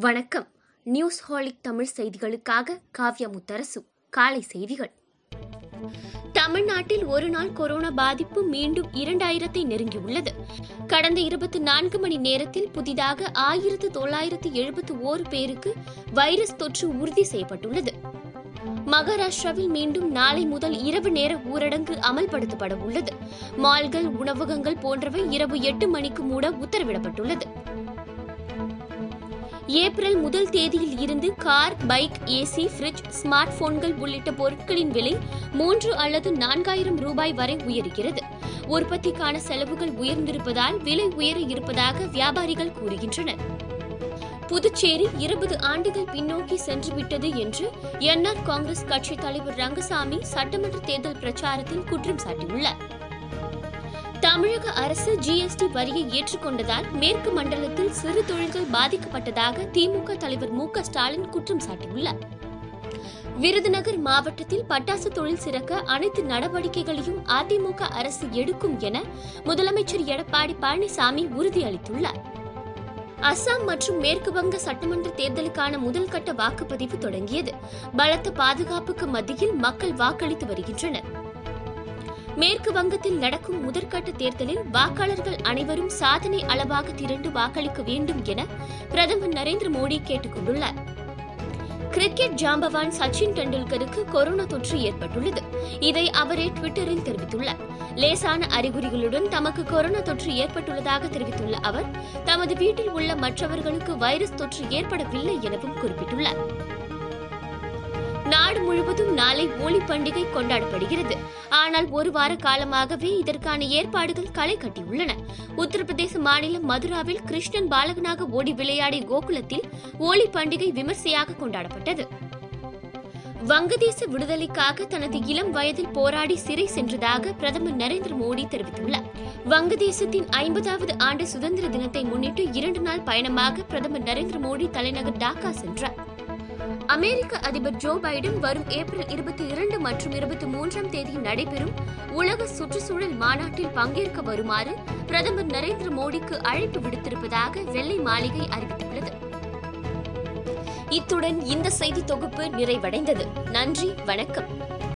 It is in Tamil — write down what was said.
வணக்கம். நியூஸ் ஹாலிக் தமிழ் செய்திகளுக்காக காவ்யா முத்தரசு. காலை செய்திகள். தமிழ்நாட்டில் ஒரு நாள் கொரோனா பாதிப்பு மீண்டும் இரண்டாயிரத்தை நெருங்கியுள்ளது. கடந்த இருபத்தி நான்கு மணி நேரத்தில் புதிதாக ஆயிரத்து தொள்ளாயிரத்து எழுபத்து ஓரு பேருக்கு வைரஸ் தொற்று உறுதி செய்யப்பட்டுள்ளது. மகாராஷ்டிராவில் மீண்டும் நாளை முதல் இரவு நேர ஊரடங்கு அமல்படுத்தப்பட உள்ளது மால்கள் உணவகங்கள் போன்றவை இரவு எட்டு மணிக்கு மூட உத்தரவிடப்பட்டுள்ளது. ஏப்ரல் முதல் தேதியில் இருந்து car bike AC fridge smart போன்கள் உள்ளிட்ட பொருட்களின் விலை மூன்று அல்லது நான்காயிரம் ரூபாய் வரை உயர்கிறது. உற்பத்திக்கான செலவுகள் உயர்ந்திருப்பதால் விலை உயர இருப்பதாக வியாபாரிகள் கூறுகின்றனர். புதுச்சேரி இருபது ஆண்டுகள் பின்னோக்கி சென்றுவிட்டது என்று என்ஆர் காங்கிரஸ் கட்சி தலைவர் ரங்கசாமி சட்டமன்ற தேர்தல் பிரச்சாரத்தில் குற்றம் சாட்டியுள்ளார். தமிழக அரசு ஜிஎஸ்டி வரியை ஏற்றுக்கொண்டதால் மேற்கு மண்டலத்தில் சிறு தொழில்கள் பாதிக்கப்பட்டதாக திமுக தலைவர் மு க ஸ்டாலின் குற்றம் சாட்டியுள்ளார். விருதுநகர் மாவட்டத்தில் பட்டாசு தொழில் சிறக்க அனைத்து நடவடிக்கைகளையும் அதிமுக அரசு எடுக்கும் என முதலமைச்சர் எடப்பாடி பழனிசாமி உறுதியளித்துள்ளார். அசாம் மற்றும் மேற்கு வங்க சட்டமன்ற தேர்தலுக்கான முதல் கட்ட வாக்குப்பதிவு தொடங்கியது. பலத்த பாதுகாப்புக்கு மத்தியில் மக்கள் வாக்களித்து வருகின்றனர். மேற்கு வங்கத்தில் நடக்கும் முதற்கட்ட தேர்தலில் வாக்காளர்கள் அனைவரும் சாதனை அளவாக திரண்டு வாக்களிக்க வேண்டும் என பிரதமர் நரேந்திர மோடி கேட்டுக் கொண்டுள்ளார் கிரிக்கெட் ஜாம்பவான் சச்சின் டெண்டுல்கருக்கு கொரோனா தொற்று ஏற்பட்டுள்ளது. இதை அவரே ட்விட்டரில் தெரிவித்துள்ளார். லேசான அறிகுறிகளுடன் தமக்கு கொரோனா தொற்று ஏற்பட்டுள்ளதாக தெரிவித்துள்ள அவர் தமது வீட்டில் உள்ள மற்றவர்களுக்கு வைரஸ் தொற்று ஏற்படவில்லை எனவும் குறிப்பிட்டுள்ளார். முழுவதும் நாளை ஹோலி பண்டிகை கொண்டாடப்படுகிறது. ஆனால் ஒரு வார காலமாகவே இதற்கான ஏற்பாடுகள் களை கட்டியுள்ளன. உத்தரப்பிரதேச மாநிலம் மதுராவில் கிருஷ்ணன் பாலகனாக ஓடி விளையாடிய கோகுலத்தில் ஹோலி பண்டிகை விமர்சையாக கொண்டாடப்பட்டது. வங்கதேச விடுதலைக்காக தனது இளம் வயதில் போராடி சிறை சென்றதாக பிரதமர் நரேந்திர மோடி தெரிவித்துள்ளார். வங்கதேசத்தின் ஐம்பதாவது ஆண்டு சுதந்திர தினத்தை முன்னிட்டு இரண்டு நாள் பயணமாக பிரதமர் நரேந்திர மோடி தலைநகர் டாக்கா சென்றார். அமெரிக்க அதிபர் ஜோ பைடன் வரும் ஏப்ரல் இருபத்தி இரண்டு மற்றும் இருபத்தி மூன்றாம் தேதி நடைபெறும் உலக சுற்றுச்சூழல் மாநாட்டில் பங்கேற்க வருமாறு பிரதமர் நரேந்திர மோடிக்கு அழைப்பு விடுத்திருப்பதாக வெள்ளை மாளிகை அறிவித்துள்ளது. இத்துடன் இந்த செய்தி தொகுப்பு நிறைவடைந்தது. நன்றி வணக்கம்.